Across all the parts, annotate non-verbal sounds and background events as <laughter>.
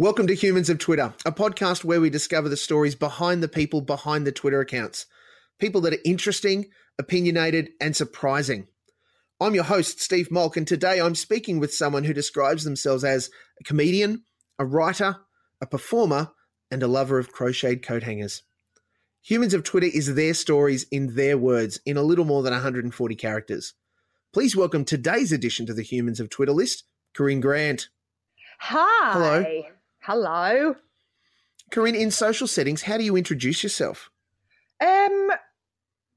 Welcome to Humans of Twitter, a podcast where we discover the stories behind the people behind the Twitter accounts. People that are interesting, opinionated, and surprising. I'm your host, Steve Malk, and today I'm speaking with someone who describes themselves as a comedian, a writer, a performer, and a lover of crocheted coat hangers. Humans of Twitter is their stories in their words in a little more than 140 characters. Please welcome today's addition to the Humans of Twitter list, Corinne Grant. Hi. Hello. Hello. Corinne, in social settings, how do you introduce yourself? Um,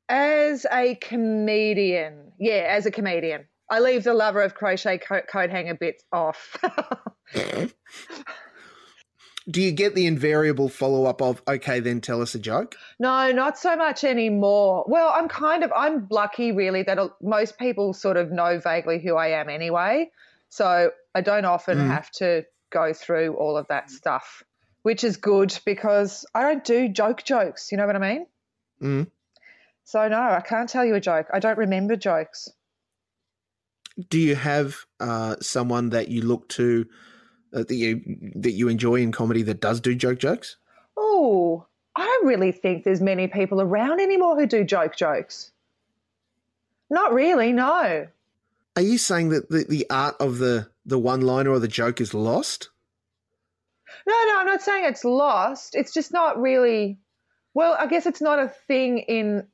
as a comedian, yeah, as a comedian, I leave the lover of crochet coat, coat hanger bits off. <laughs> do you get the invariable follow up of, okay, then tell us a joke? no, not so much anymore. Well, I'm kind of I'm lucky, really, that most people sort of know vaguely who I am anyway, so I don't often Mm. have to go through all of that stuff, which is good because I don't do joke jokes. You know what I mean? Mm. So no, I can't tell you a joke. I don't remember jokes. Do you have uh, someone that you look to uh, that you that you enjoy in comedy that does do joke jokes? Oh, I don't really think there's many people around anymore who do joke jokes. Not really, no. Are you saying that the, the art of the the one liner or the joke is lost? No, no, I'm not saying it's lost. It's just not really. Well, I guess it's not a thing in.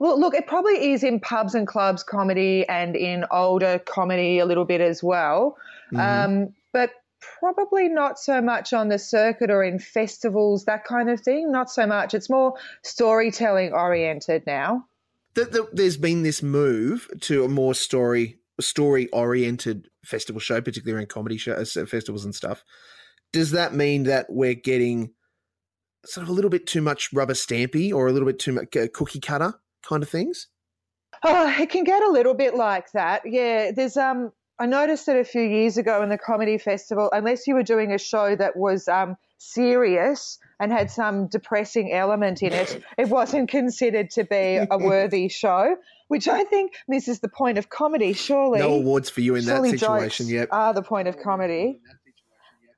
Well, look, it probably is in pubs and clubs comedy and in older comedy a little bit as well. Mhm. Um, but probably not so much on the circuit or in festivals, that kind of thing. Not so much. It's more storytelling oriented now. that, that there's been this move to a more story story oriented festival show, particularly around comedy shows, uh, festivals and stuff. Does that mean that we're getting sort of a little bit too much rubber stampy or a little bit too much cookie cutter kind of things? Oh, it can get a little bit like that. Yeah, there's um I noticed it a few years ago in the comedy festival, unless you were doing a show that was um serious and had some depressing element in it, <laughs> it wasn't considered to be a <laughs> worthy show, which I think misses the point of comedy, surely. No awards for you in that situation jokes yet. Are the point of comedy. <laughs>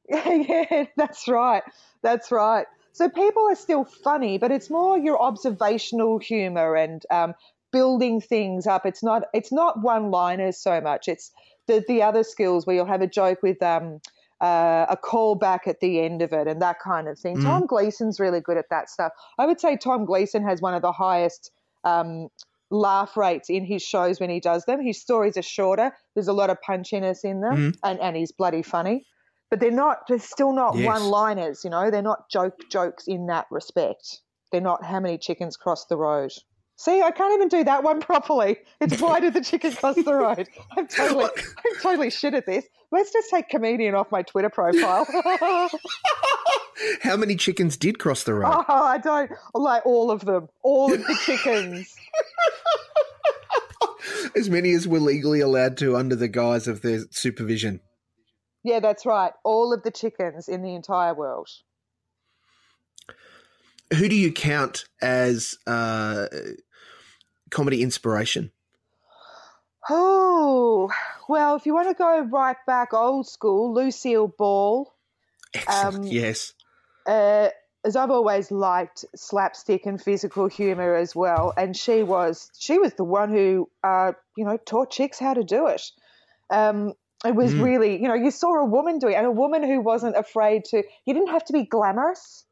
<laughs> yeah, that's right. That's right. So people are still funny, but it's more your observational humor and um, building things up. It's not. It's not one-liners so much. It's the the other skills where you'll have a joke with um, uh, a callback at the end of it and that kind of thing. Mm. Tom Gleeson's really good at that stuff. I would say Tom Gleeson has one of the highest. Um, laugh rates in his shows when he does them. His stories are shorter. There's a lot of punchiness in them, Mhm. and, and he's bloody funny. But they're not. They're still not Yes. one-liners. You know, they're not joke jokes in that respect. They're not how many chickens cross the road. See, I can't even do that one <laughs> properly. It's why did the chicken cross the road? I'm totally, I'm totally shit at this. Let's just take comedian off my Twitter profile. <laughs> How many chickens did cross the road? oh, I don't like all of them. All of the <laughs> chickens. As many as were legally allowed to under the guise of their supervision. Yeah, that's right. All of the chickens in the entire world. Who do you count as uh, comedy inspiration? Oh, well, if you want to go right back old school, Lucille Ball, Excellent. Um, yes. uh, as I've always liked slapstick and physical humor as well, and she was she was the one who uh, you know taught chicks how to do it. Um, it was Mm. really you know you saw a woman do it, and a woman who wasn't afraid to. You didn't have to be glamorous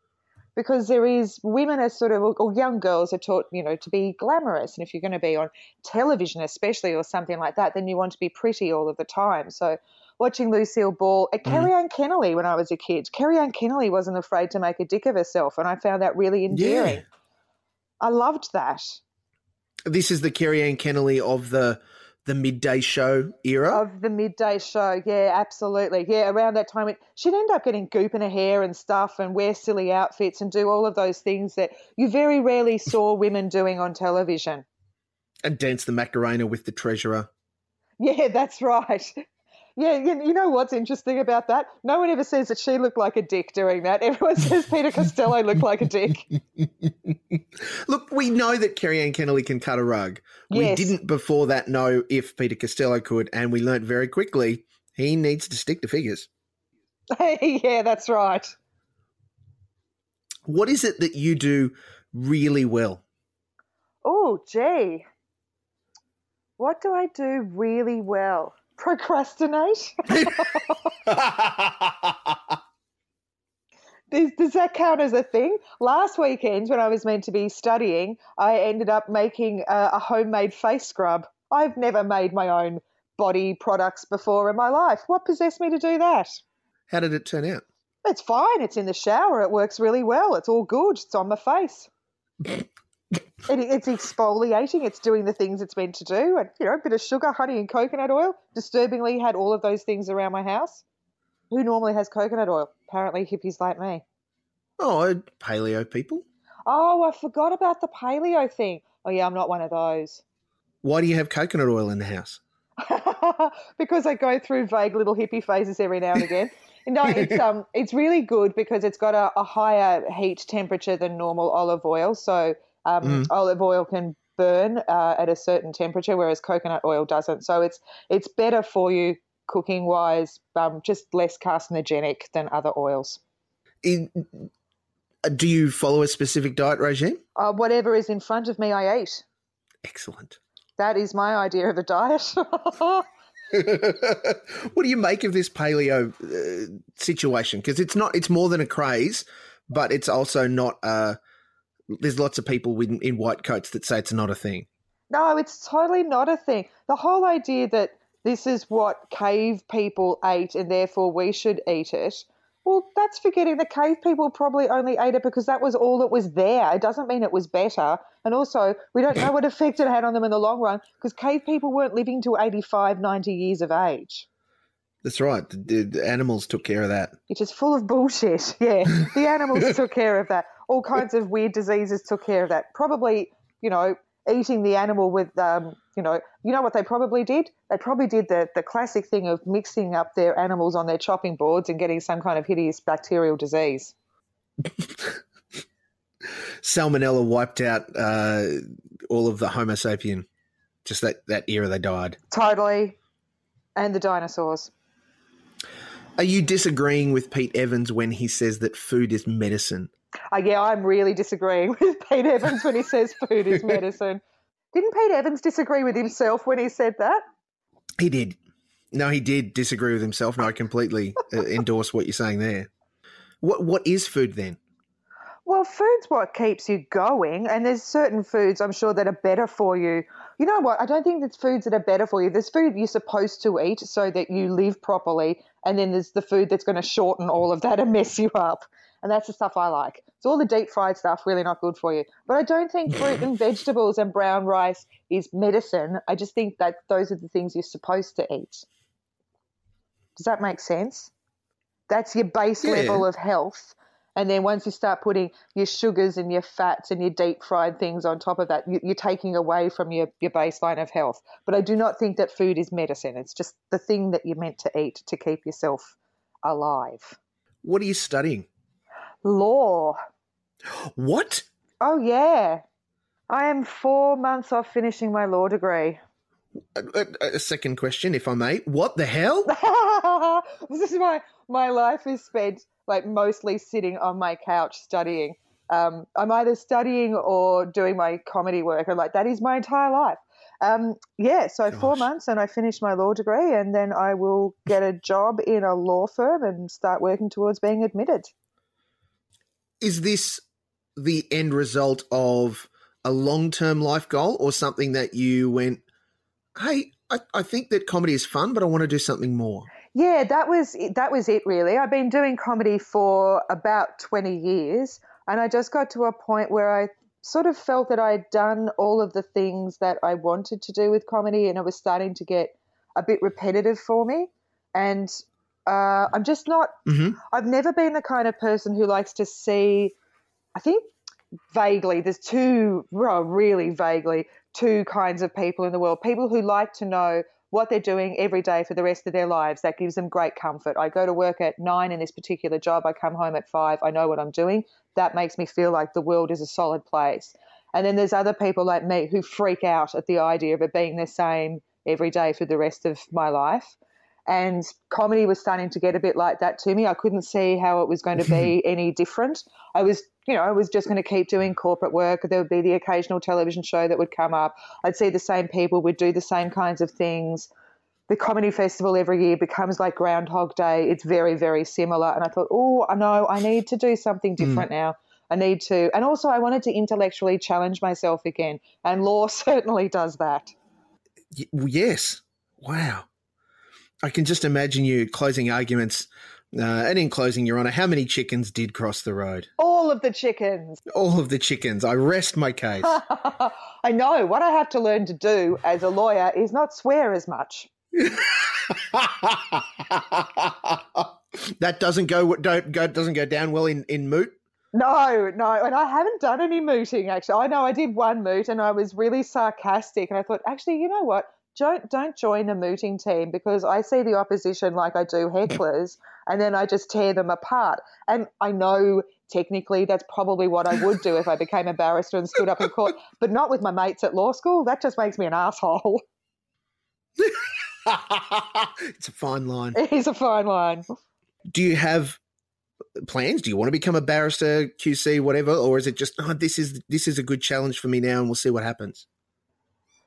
because there is women are sort of or young girls are taught you know to be glamorous, and if you're going to be on television especially or something like that, then you want to be pretty all of the time. So watching Lucille Ball, uh, Kerri-Anne Kennerley when I was a kid. Kerri-Anne Kennerley wasn't afraid to make a dick of herself, and I found that really endearing. Yeah. I loved that. This is the Kerri-Anne Kennerley of the the midday show era. Of the midday show, yeah, absolutely, yeah. Around that time, it, she'd end up getting goop in her hair and stuff, and wear silly outfits and do all of those things that you very rarely saw <laughs> women doing on television. and dance the Macarena with the treasurer. Yeah, that's right. Yeah, you, know what's interesting about that? No one ever says that she looked like a dick doing that. Everyone says Peter Costello looked like a dick. <laughs> Look, we know that Kerri-Anne Kennerley can cut a rug. Yes. We didn't before that know if Peter Costello could, and we learnt very quickly he needs to stick to figures. <laughs> yeah, that's right. What is it that you do really well? Oh, gee. What do I do really well? Procrastinate. <laughs> <laughs> does, does that count as a thing? Last weekend, when I was meant to be studying, I ended up making a, a homemade face scrub. I've never made my own body products before in my life. What possessed me to do that? How did it turn out? It's fine. It's in the shower. It works really well. It's all good. It's on my face. <laughs> it, it's exfoliating. It's doing the things it's meant to do. And, you know, a bit of sugar, honey, and coconut oil. Disturbingly, had all of those things around my house. Who normally has coconut oil? Apparently, hippies like me. Oh, paleo people. Oh, I forgot about the paleo thing. Oh, yeah, I'm not one of those. Why do you have coconut oil in the house? <laughs> because I go through vague little hippie phases every now and again. <laughs> no, it's um, it's really good because it's got a, a higher heat temperature than normal olive oil. So um, mm. olive oil can burn uh, at a certain temperature, whereas coconut oil doesn't. So it's it's better for you cooking wise, um, just less carcinogenic than other oils. In, do you follow a specific diet regime? Uh, whatever is in front of me, I eat. Excellent. That is my idea of a diet. <laughs> <laughs> what do you make of this paleo uh, situation? Because it's not, it's more than a craze, but it's also not. Uh, there's lots of people in, in white coats that say it's not a thing. No, it's totally not a thing. The whole idea that this is what cave people ate and therefore we should eat it well, that's forgetting the cave people probably only ate it because that was all that was there. It doesn't mean it was better. And also, we don't know what effect it had on them in the long run because cave people weren't living to 85, 90 years of age. That's right. The, the animals took care of that. It is just full of bullshit. <laughs> Yeah. The animals <laughs> took care of that. All kinds of weird diseases took care of that. Probably, you know, eating the animal with, um, you know, you know what they probably did? They probably did the, the classic thing of mixing up their animals on their chopping boards and getting some kind of hideous bacterial disease. <laughs> Salmonella wiped out uh, all of the Homo sapien. Just that, that era they died. Totally. And the dinosaurs. Are you disagreeing with Pete Evans when he says that food is medicine? Uh, yeah, I'm really disagreeing <laughs> with Pete Evans when he says food is <laughs> medicine. Didn't Pete Evans disagree with himself when he said that? He did. No, he did disagree with himself. No, I completely uh, endorse what you're saying there. What What is food then? Well, food's what keeps you going, and there's certain foods I'm sure that are better for you. You know what? I don't think there's foods that are better for you. There's food you're supposed to eat so that you live properly, and then there's the food that's going to shorten all of that and mess you up and that's the stuff I like. It's all the deep fried stuff really not good for you. But I don't think <laughs> fruit and vegetables and brown rice is medicine. I just think that those are the things you're supposed to eat. Does that make sense? That's your base yeah. level of health. And then once you start putting your sugars and your fats and your deep fried things on top of that, you're taking away from your, your baseline of health. But I do not think that food is medicine. It's just the thing that you're meant to eat to keep yourself alive. What are you studying? Law. What? Oh, yeah. I am four months off finishing my law degree. A, a, second question, if I may. What the hell? <laughs> this is my my life is spent like mostly sitting on my couch studying. Um, I'm either studying or doing my comedy work, and like that is my entire life. Um, yeah, so Gosh. four months, and I finish my law degree, and then I will get a job in a law firm and start working towards being admitted is this the end result of a long term life goal or something that you went, hey, I, I think that comedy is fun, but I want to do something more? Yeah, that was that was it really. I've been doing comedy for about 20 years and I just got to a point where I sort of felt that I'd done all of the things that I wanted to do with comedy and it was starting to get a bit repetitive for me and uh, I'm just not. Mm-hmm. I've never been the kind of person who likes to see. I think vaguely there's two, well, really vaguely, two kinds of people in the world. People who like to know what they're doing every day for the rest of their lives. That gives them great comfort. I go to work at nine in this particular job. I come home at five. I know what I'm doing. That makes me feel like the world is a solid place. And then there's other people like me who freak out at the idea of it being the same every day for the rest of my life. And comedy was starting to get a bit like that to me. I couldn't see how it was going to be <laughs> any different. I was, you know, I was just going to keep doing corporate work. There would be the occasional television show that would come up. I'd see the same people, we'd do the same kinds of things. The comedy festival every year becomes like Groundhog Day. It's very, very similar. And I thought, oh, I know, I need to do something different mm. now. I need to, and also I wanted to intellectually challenge myself again. And law <laughs> certainly does that. Yes. Wow. I can just imagine you closing arguments. Uh, and in closing, Your Honour, how many chickens did cross the road? All of the chickens. All of the chickens. I rest my case. <laughs> I know. What I have to learn to do as a lawyer is not swear as much. <laughs> that doesn't go, don't go doesn't go down well in, in moot. No, no, and I haven't done any mooting actually. I know I did one moot and I was really sarcastic and I thought, actually, you know what? Don't don't join a mooting team because I see the opposition like I do hecklers and then I just tear them apart. And I know technically that's probably what I would do if I became a barrister and stood up in court, but not with my mates at law school. That just makes me an asshole. <laughs> it's a fine line. <laughs> It is a fine line. Do you have plans? Do you want to become a barrister, QC, whatever, or is it just oh, this is this is a good challenge for me now, and we'll see what happens?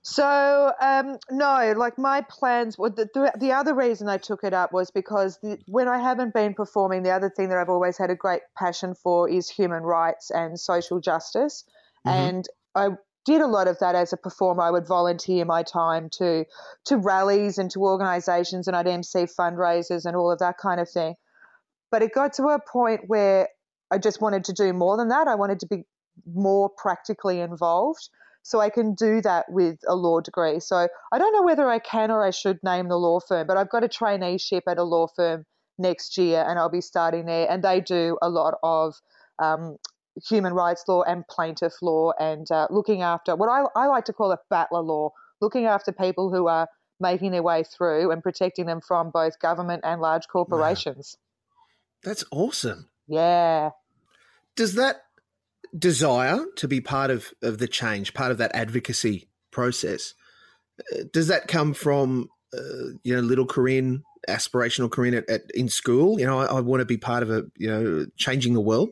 So um, no, like my plans. Well, the, the, the other reason I took it up was because the, when I haven't been performing, the other thing that I've always had a great passion for is human rights and social justice, mm-hmm. and I did a lot of that as a performer. I would volunteer my time to to rallies and to organisations, and I'd MC fundraisers and all of that kind of thing. But it got to a point where I just wanted to do more than that. I wanted to be more practically involved. So I can do that with a law degree. So I don't know whether I can or I should name the law firm, but I've got a traineeship at a law firm next year and I'll be starting there. And they do a lot of um, human rights law and plaintiff law and uh, looking after what I, I like to call a battler law, looking after people who are making their way through and protecting them from both government and large corporations. That's awesome. Yeah. Does that desire to be part of, of the change, part of that advocacy process, uh, does that come from, uh, you know, little Corinne, aspirational Corinne at, at in school? You know, I, I want to be part of a, you know, changing the world.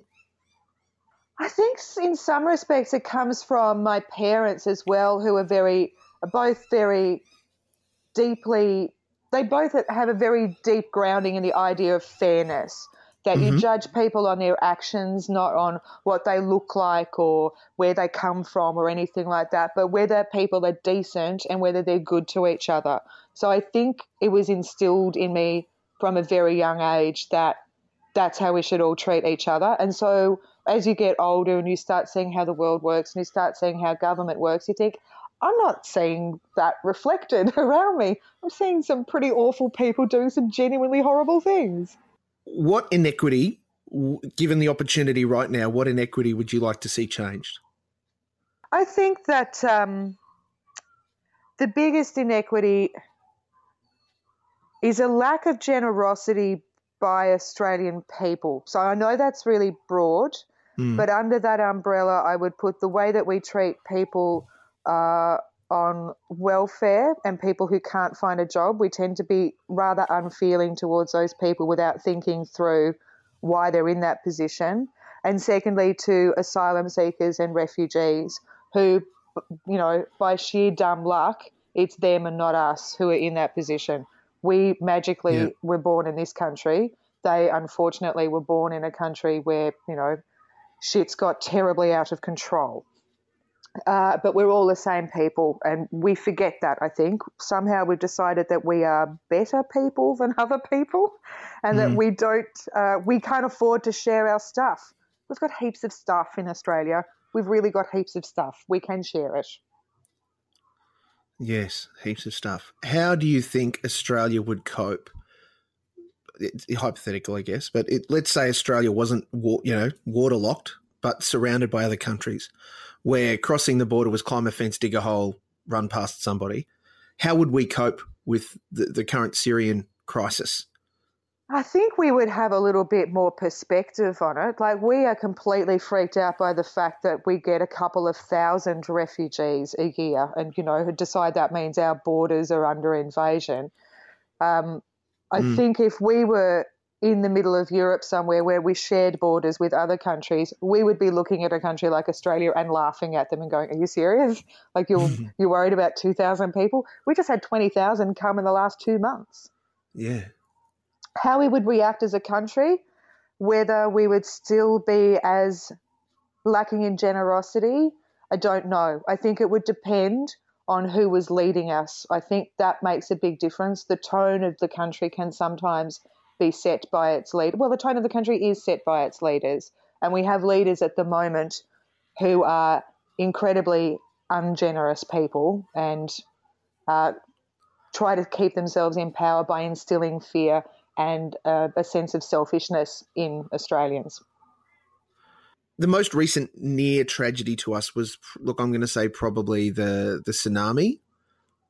I think in some respects it comes from my parents as well, who are very, both very deeply, they both have a very deep grounding in the idea of fairness that mm-hmm. you judge people on their actions, not on what they look like or where they come from or anything like that, but whether people are decent and whether they're good to each other. So I think it was instilled in me from a very young age that that's how we should all treat each other. And so as you get older and you start seeing how the world works and you start seeing how government works, you think, I'm not seeing that reflected <laughs> around me. I'm seeing some pretty awful people doing some genuinely horrible things what inequity, given the opportunity right now, what inequity would you like to see changed? I think that um, the biggest inequity is a lack of generosity by Australian people. So I know that's really broad, mm. but under that umbrella, I would put the way that we treat people uh, on welfare and people who can't find a job, we tend to be rather unfeeling towards those people without thinking through why they're in that position. And secondly, to asylum seekers and refugees who, you know, by sheer dumb luck, it's them and not us who are in that position. We magically yeah. were born in this country. They unfortunately were born in a country where, you know, shit's got terribly out of control. Uh, but we're all the same people, and we forget that. I think somehow we've decided that we are better people than <laughs> other people, and mm. that we don't, uh, we can't afford to share our stuff. We've got heaps of stuff in Australia. We've really got heaps of stuff. We can share it. Yes, heaps of stuff. How do you think Australia would cope? It's hypothetical, I guess, but it, let's say Australia wasn't, you know, waterlocked, but surrounded by other countries where crossing the border was climb a fence, dig a hole, run past somebody. How would we cope with the, the current Syrian crisis? I think we would have a little bit more perspective on it. Like, we are completely freaked out by the fact that we get a couple of thousand refugees a year and, you know, decide that means our borders are under invasion. Um, I mm. think if we were in the middle of Europe somewhere where we shared borders with other countries, we would be looking at a country like Australia and laughing at them and going, "Are you serious? <laughs> Like you're <laughs> you're worried about two thousand people? We just had twenty thousand come in the last two months." Yeah. How we would react as a country, whether we would still be as lacking in generosity, I don't know. I think it would depend on who was leading us. I think that makes a big difference. The tone of the country can sometimes be set by its leader. Well, the tone of the country is set by its leaders, and we have leaders at the moment who are incredibly ungenerous people and uh, try to keep themselves in power by instilling fear and uh, a sense of selfishness in Australians. The most recent near tragedy to us was, look, I'm going to say probably the the tsunami,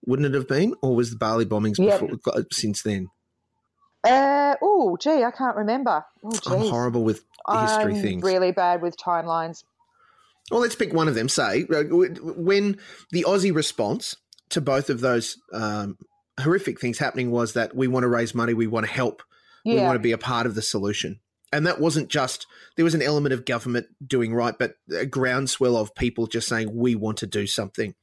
wouldn't it have been, or was the Bali bombings yep. before, since then? Uh, oh, gee, I can't remember. Oh, I'm horrible with history I'm things. Really bad with timelines. Well, let's pick one of them. Say uh, when the Aussie response to both of those um, horrific things happening was that we want to raise money, we want to help, yeah. we want to be a part of the solution. And that wasn't just there was an element of government doing right, but a groundswell of people just saying we want to do something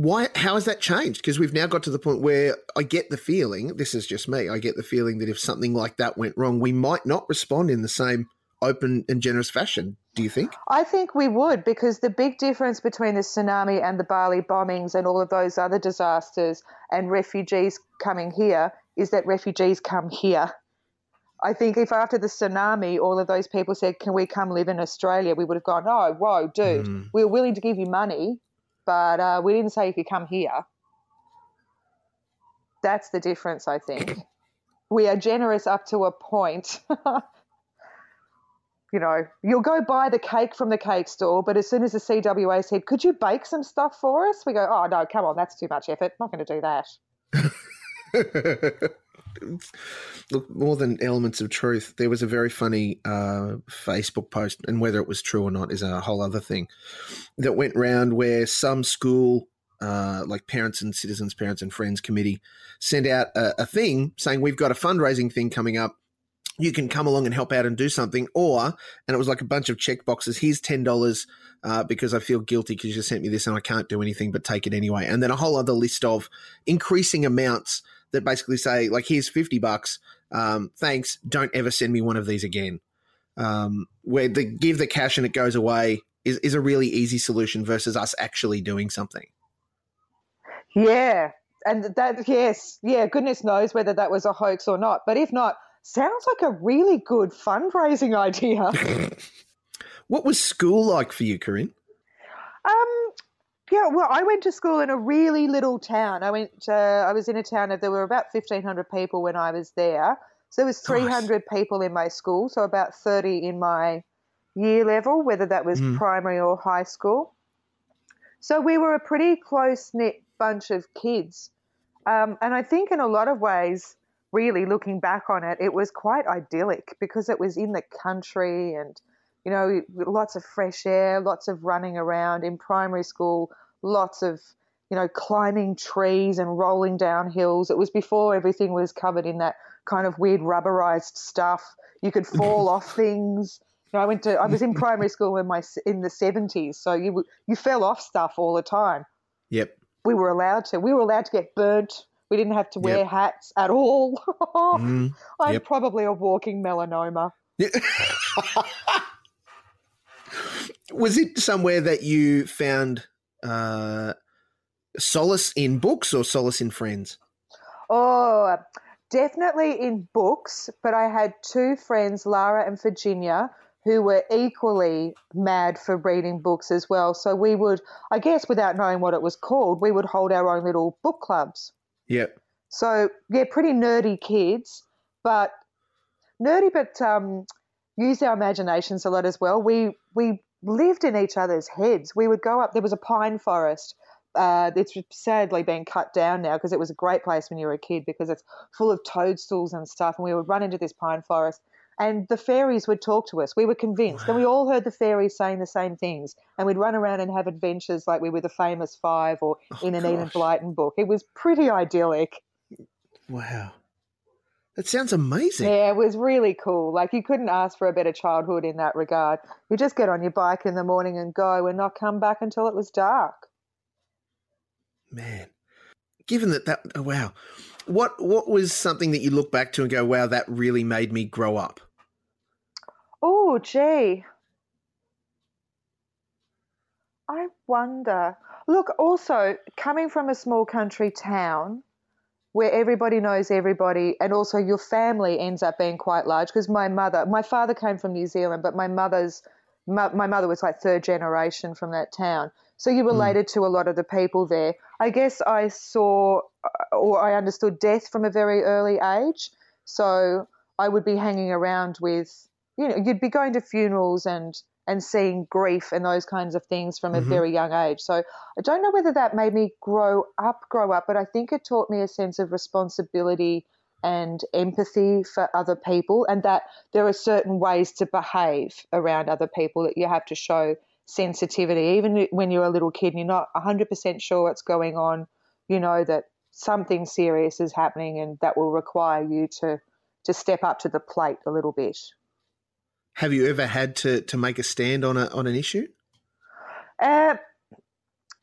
why how has that changed because we've now got to the point where i get the feeling this is just me i get the feeling that if something like that went wrong we might not respond in the same open and generous fashion do you think i think we would because the big difference between the tsunami and the bali bombings and all of those other disasters and refugees coming here is that refugees come here I think if after the tsunami, all of those people said, "Can we come live in Australia?" we would have gone, "Oh, whoa, dude, mm. we're willing to give you money, but uh, we didn't say you could come here. That's the difference, I think. <clears throat> we are generous up to a point. <laughs> you know, you'll go buy the cake from the cake store, but as soon as the CWA said, "Could you bake some stuff for us?" we go, "Oh no, come on, that's too much effort. Not going to do that." <laughs> look more than elements of truth. There was a very funny uh, Facebook post, and whether it was true or not is a whole other thing. That went round where some school, uh, like Parents and Citizens, Parents and Friends Committee, sent out a, a thing saying we've got a fundraising thing coming up you can come along and help out and do something. Or, and it was like a bunch of check boxes. Here's ten dollars uh, because I feel guilty because you sent me this and I can't do anything but take it anyway. And then a whole other list of increasing amounts that basically say like, here's fifty bucks. Um, thanks. Don't ever send me one of these again. Um, where the give the cash and it goes away is is a really easy solution versus us actually doing something. Yeah, and that yes, yeah. Goodness knows whether that was a hoax or not. But if not Sounds like a really good fundraising idea. <laughs> what was school like for you, Corinne? Um, yeah, well, I went to school in a really little town. I went. Uh, I was in a town that there were about fifteen hundred people when I was there. So there was three hundred people in my school. So about thirty in my year level, whether that was mm. primary or high school. So we were a pretty close knit bunch of kids, um, and I think in a lot of ways really looking back on it, it was quite idyllic because it was in the country and, you know, lots of fresh air, lots of running around in primary school, lots of, you know, climbing trees and rolling down hills. It was before everything was covered in that kind of weird rubberized stuff. You could fall <laughs> off things. You know, I went to I was in primary school in my in the 70s, so you you fell off stuff all the time. Yep. We were allowed to. We were allowed to get burnt we didn't have to wear yep. hats at all. <laughs> mm, I'm yep. probably a walking melanoma. <laughs> Was it somewhere that you found uh, solace in books or solace in friends? Oh, definitely in books, but I had two friends, Lara and Virginia, who were equally mad for reading books as well. So we would, I guess, without knowing what it was called, we would hold our own little book clubs. Yep. So yeah, pretty nerdy kids, but nerdy, but um, use our imaginations a lot as well. We we lived in each other's heads. We would go up. There was a pine forest. Uh, it's sadly been cut down now because it was a great place when you were a kid because it's full of toadstools and stuff. And we would run into this pine forest and the fairies would talk to us. We were convinced, wow. and we all heard the fairies saying the same things. And we'd run around and have adventures like we were the famous five or oh, in an gosh. Enid Blyton book. It was pretty idyllic. Wow. That sounds amazing. Yeah, it was really cool. Like you couldn't ask for a better childhood in that regard. You just get on your bike in the morning and go and not come back until it was dark. Man, given that that oh, wow, what what was something that you look back to and go, wow, that really made me grow up? Oh, gee. I wonder. Look, also coming from a small country town where everybody knows everybody, and also your family ends up being quite large. Because my mother, my father came from New Zealand, but my mother's my, my mother was like third generation from that town. So you related mm. to a lot of the people there. I guess I saw uh, or I understood death from a very early age. So I would be hanging around with, you know, you'd be going to funerals and and seeing grief and those kinds of things from a mm-hmm. very young age. So I don't know whether that made me grow up, grow up, but I think it taught me a sense of responsibility and empathy for other people, and that there are certain ways to behave around other people that you have to show sensitivity. Even when you're a little kid and you're not 100% sure what's going on, you know that something serious is happening and that will require you to, to step up to the plate a little bit. Have you ever had to, to make a stand on a on an issue? Uh,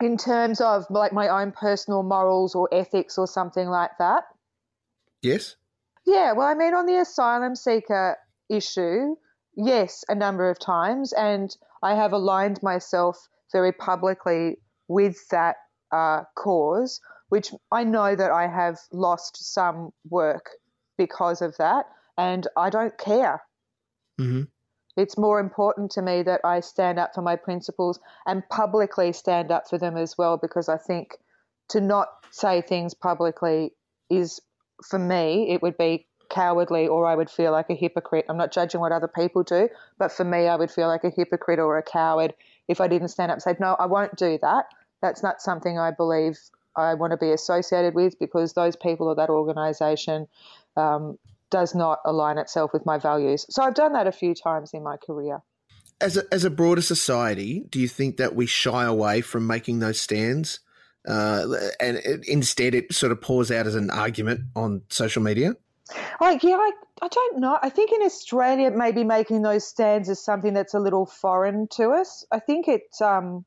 in terms of like my own personal morals or ethics or something like that. Yes. Yeah, well, I mean, on the asylum seeker issue, yes, a number of times, and I have aligned myself very publicly with that uh, cause, which I know that I have lost some work because of that, and I don't care. Mm-hmm. It's more important to me that I stand up for my principles and publicly stand up for them as well because I think to not say things publicly is, for me, it would be cowardly or I would feel like a hypocrite. I'm not judging what other people do, but for me, I would feel like a hypocrite or a coward if I didn't stand up and say, no, I won't do that. That's not something I believe I want to be associated with because those people or that organization um, does not align itself with my values. So I've done that a few times in my career. As a, as a broader society, do you think that we shy away from making those stands? Uh, and it, instead, it sort of pours out as an argument on social media? Like, yeah, I, I don't know. I think in Australia, maybe making those stands is something that's a little foreign to us. I think it, um,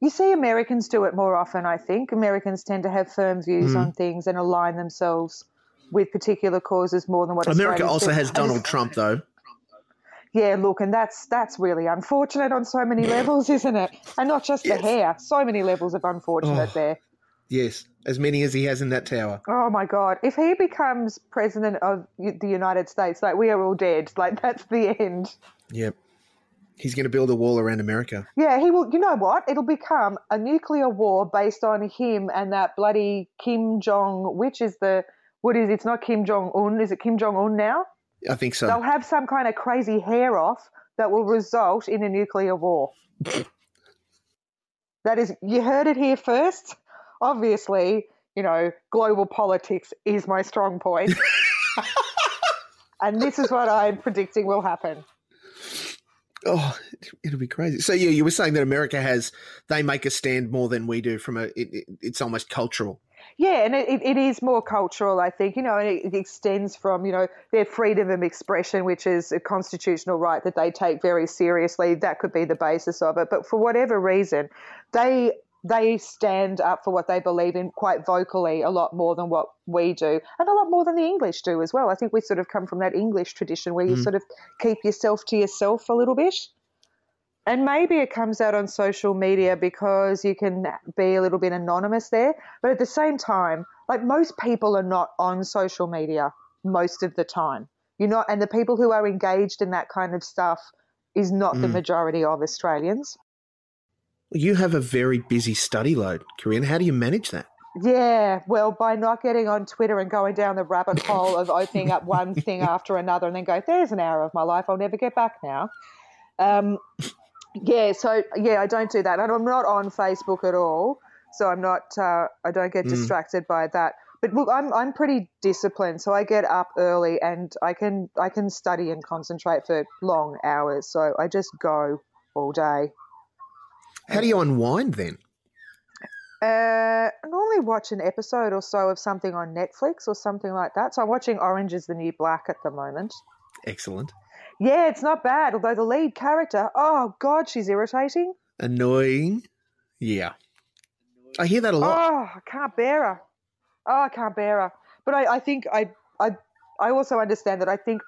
you see Americans do it more often, I think. Americans tend to have firm views mm. on things and align themselves with particular causes more than what America Australians also has Donald <laughs> Trump, though. Yeah, look, and that's that's really unfortunate on so many levels, isn't it? And not just yes. the hair, so many levels of unfortunate oh, there. Yes, as many as he has in that tower. Oh my God! If he becomes president of the United States, like we are all dead. Like that's the end. Yep. He's going to build a wall around America. Yeah, he will. You know what? It'll become a nuclear war based on him and that bloody Kim Jong, which is the what is it? It's not Kim Jong Un. Is it Kim Jong Un now? I think so. They'll have some kind of crazy hair off that will result in a nuclear war. <laughs> that is, you heard it here first. Obviously, you know, global politics is my strong point. <laughs> and this is what I'm predicting will happen. Oh, it'll be crazy. So yeah, you were saying that America has they make a stand more than we do from a. It, it, it's almost cultural. Yeah, and it, it is more cultural, I think, you know, and it, extends from, you know, their freedom of expression, which is a constitutional right that they take very seriously. That could be the basis of it. But for whatever reason, they they stand up for what they believe in quite vocally a lot more than what we do and a lot more than the english do as well i think we sort of come from that english tradition where you mm. sort of keep yourself to yourself a little bit and maybe it comes out on social media because you can be a little bit anonymous there. But at the same time, like most people are not on social media most of the time. You're not, and the people who are engaged in that kind of stuff is not mm. the majority of Australians. You have a very busy study load, Corinne. How do you manage that? Yeah, well, by not getting on Twitter and going down the rabbit <laughs> hole of opening up one thing after another and then go, there's an hour of my life I'll never get back now. Um, yeah, so yeah, I don't do that, and I'm not on Facebook at all. So I'm not. Uh, I don't get mm. distracted by that. But look, I'm I'm pretty disciplined, so I get up early and I can I can study and concentrate for long hours. So I just go all day. How do you unwind then? Uh, I normally watch an episode or so of something on Netflix or something like that. So I'm watching Orange is the New Black at the moment. Excellent. Yeah, it's not bad. Although the lead character, oh god, she's irritating. Annoying. Yeah. I hear that a lot. Oh, I can't bear her. Oh, I can't bear her. But I, I think I, I, I also understand that I think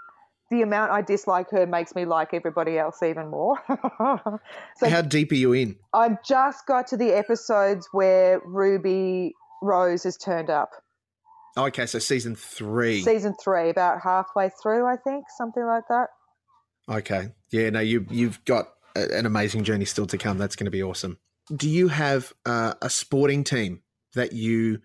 the amount I dislike her makes me like everybody else even more. <laughs> so How deep are you in? I've just got to the episodes where Ruby Rose has turned up. Okay, so season three. Season three, about halfway through, I think, something like that. Okay. Yeah, no, you you've got a, an amazing journey still to come. That's going to be awesome. Do you have uh, a sporting team that you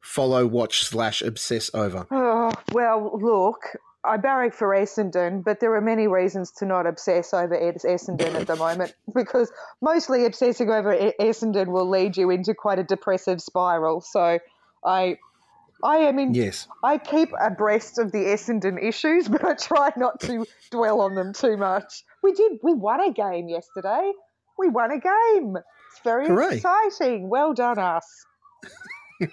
follow, watch, slash obsess over? Oh, well, look, I barrack for Essendon, but there are many reasons to not obsess over Essendon at the <laughs> moment because mostly obsessing over Essendon will lead you into quite a depressive spiral. So I. I am in. Yes. I keep abreast of the Essendon issues, <laughs> but I try not to dwell on them too much. We did. We won a game yesterday. We won a game. It's very Hooray. exciting. Well done, us. <laughs>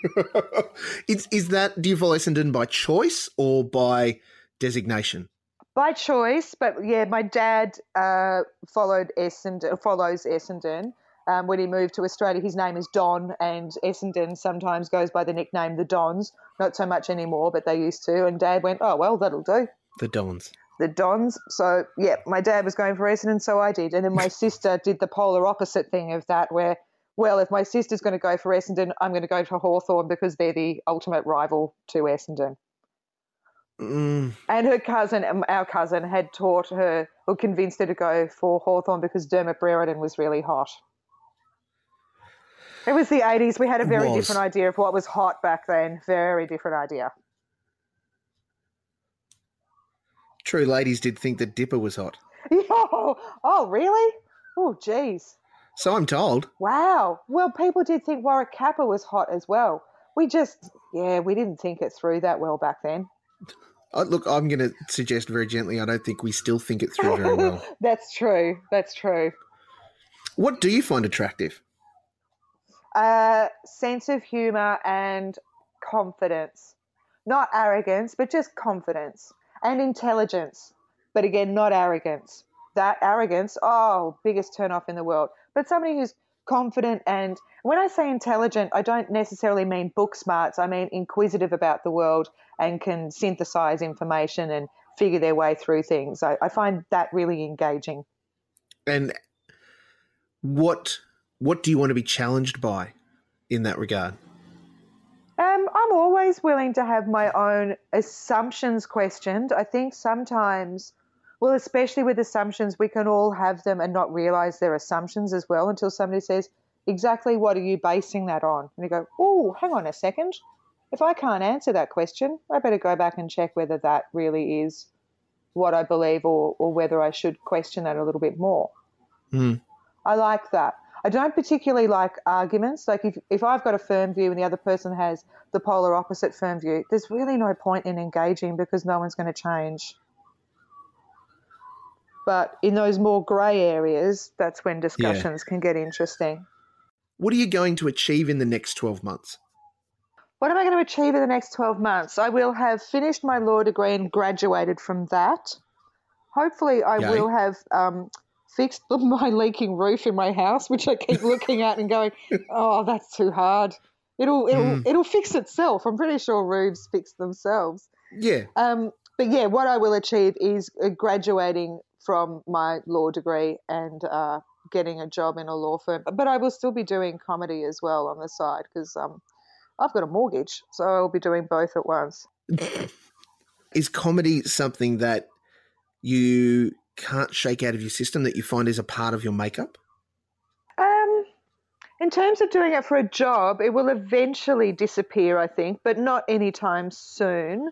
is, is that, do you follow Essendon by choice or by designation? by choice, but yeah, my dad uh, followed Essendon, follows Essendon. Um, when he moved to Australia, his name is Don, and Essendon sometimes goes by the nickname the Dons. Not so much anymore, but they used to. And Dad went, "Oh well, that'll do." The Dons. The Dons. So yeah, my dad was going for Essendon, so I did. And then my <laughs> sister did the polar opposite thing of that, where well, if my sister's going to go for Essendon, I'm going to go for Hawthorn because they're the ultimate rival to Essendon. Mm, And her cousin, um, our cousin, had taught her or convinced her to go for Hawthorn because Dermott Brereton was really hot. It was the 80s. We had a very different idea of what was hot back then. Very different idea. true ladies did think that Dipper was hot. <laughs> oh, oh, really? Oh, geez. So I'm told. Wow. Well, people did think Warwick Capper was hot as well. We just, yeah, we didn't think it through that well back then. Uh, look, I'm going to suggest very gently, I don't think we still think it through very well. <laughs> That's true. That's true. What do you find attractive? Uh, sense of humor and confidence. Not arrogance, but just confidence and intelligence. But again, not arrogance. That arrogance, oh, biggest turn off in the world. But somebody who's confident and when I say intelligent, I don't necessarily mean book smarts. I mean inquisitive about the world and can synthesize information and figure their way through things. I, I find that really engaging. And what what do you want to be challenged by in that regard? Um, I'm always willing to have my own assumptions questioned. I think sometimes, well, especially with assumptions, we can all have them and not realize they're assumptions as well until somebody says, exactly what are you basing that on? And you go, oh, hang on a second. If I can't answer that question, I better go back and check whether that really is what I believe or, or whether I should question that a little bit more. Hmm. I like that. I don't particularly like arguments. Like if, if I've got a firm view and the other person has the polar opposite firm view, there's really no point in engaging because no one's going to change. But in those more grey areas, that's when discussions can get interesting. What are you going to achieve in the next 12 months? What am I going to achieve in the next 12 months? I will have finished my law degree and graduated from that. Hopefully, I Yay. will have um, fixed <laughs> my leaking roof in my house, which I keep looking at and going, "Oh, that's too hard." It'll it'll Mm. it'll fix itself. I'm pretty sure roofs fix themselves. Yeah. Um, but yeah, what I will achieve is uh, graduating from my law degree and uh, getting a job in a law firm. But I will still be doing comedy as well on the side because um, I've got a mortgage, so I'll be doing both at once. <laughs> Is comedy something that you can't shake out of your system that you find is a part of your makeup? Um, in terms of doing it for a job, it will eventually disappear, I think, but not anytime soon.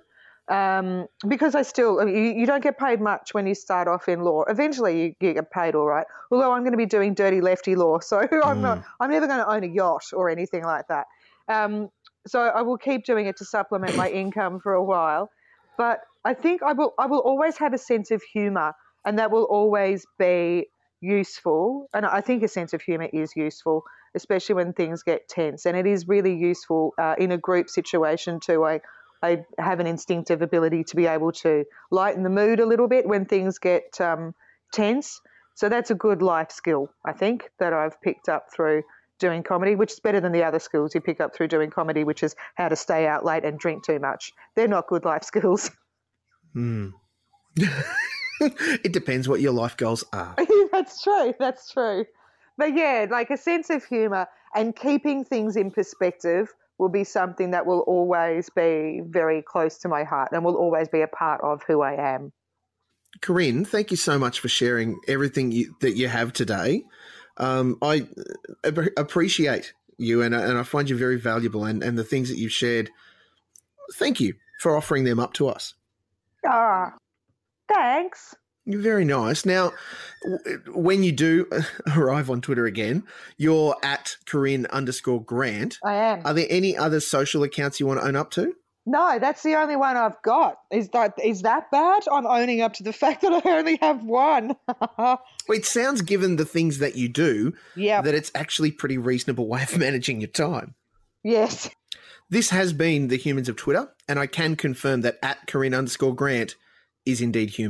Um, because I still, you, you don't get paid much when you start off in law. Eventually, you, you get paid all right. Although I'm going to be doing dirty lefty law, so <laughs> I'm not, I'm never going to own a yacht or anything like that. Um, so I will keep doing it to supplement my <coughs> income for a while. But I think I will, I will always have a sense of humour, and that will always be useful. And I think a sense of humour is useful. especially when things get tense. And it is really useful uh, in a group situation too. I, I have an instinctive ability to be able to lighten the mood a little bit when things get um, tense. So that's a good life skill, I think, that I've picked up through doing comedy, which is better than the other skills you pick up through doing comedy, which is how to stay out late and drink too much. They're not good life <laughs> skills. Hmm. <laughs> <laughs> it depends what your life goals are. <laughs> that's true. That's true. But yeah, like a sense of humor and keeping things in perspective will be something that will always be very close to my heart and will always be a part of who I am. Corinne, thank you so much for sharing everything you, that you have today. Um, I appreciate you and, and I find you very valuable and, and the things that you've shared. Thank you for offering them up to us. Ah, thanks. You're very nice. Now, when you do <laughs> arrive on Twitter again, you're at Corinne underscore Grant. I am. Are there any other social accounts you want to own up to? No, that's the only one I've got. Is that is that bad? I'm owning up to the <laughs> fact that I only have one. <laughs> it sounds, given the things that you do, yeah, that it's actually pretty reasonable way of managing your time. Yes. This has been the Humans of Twitter, and I can confirm that at Corinne underscore Grant is indeed human.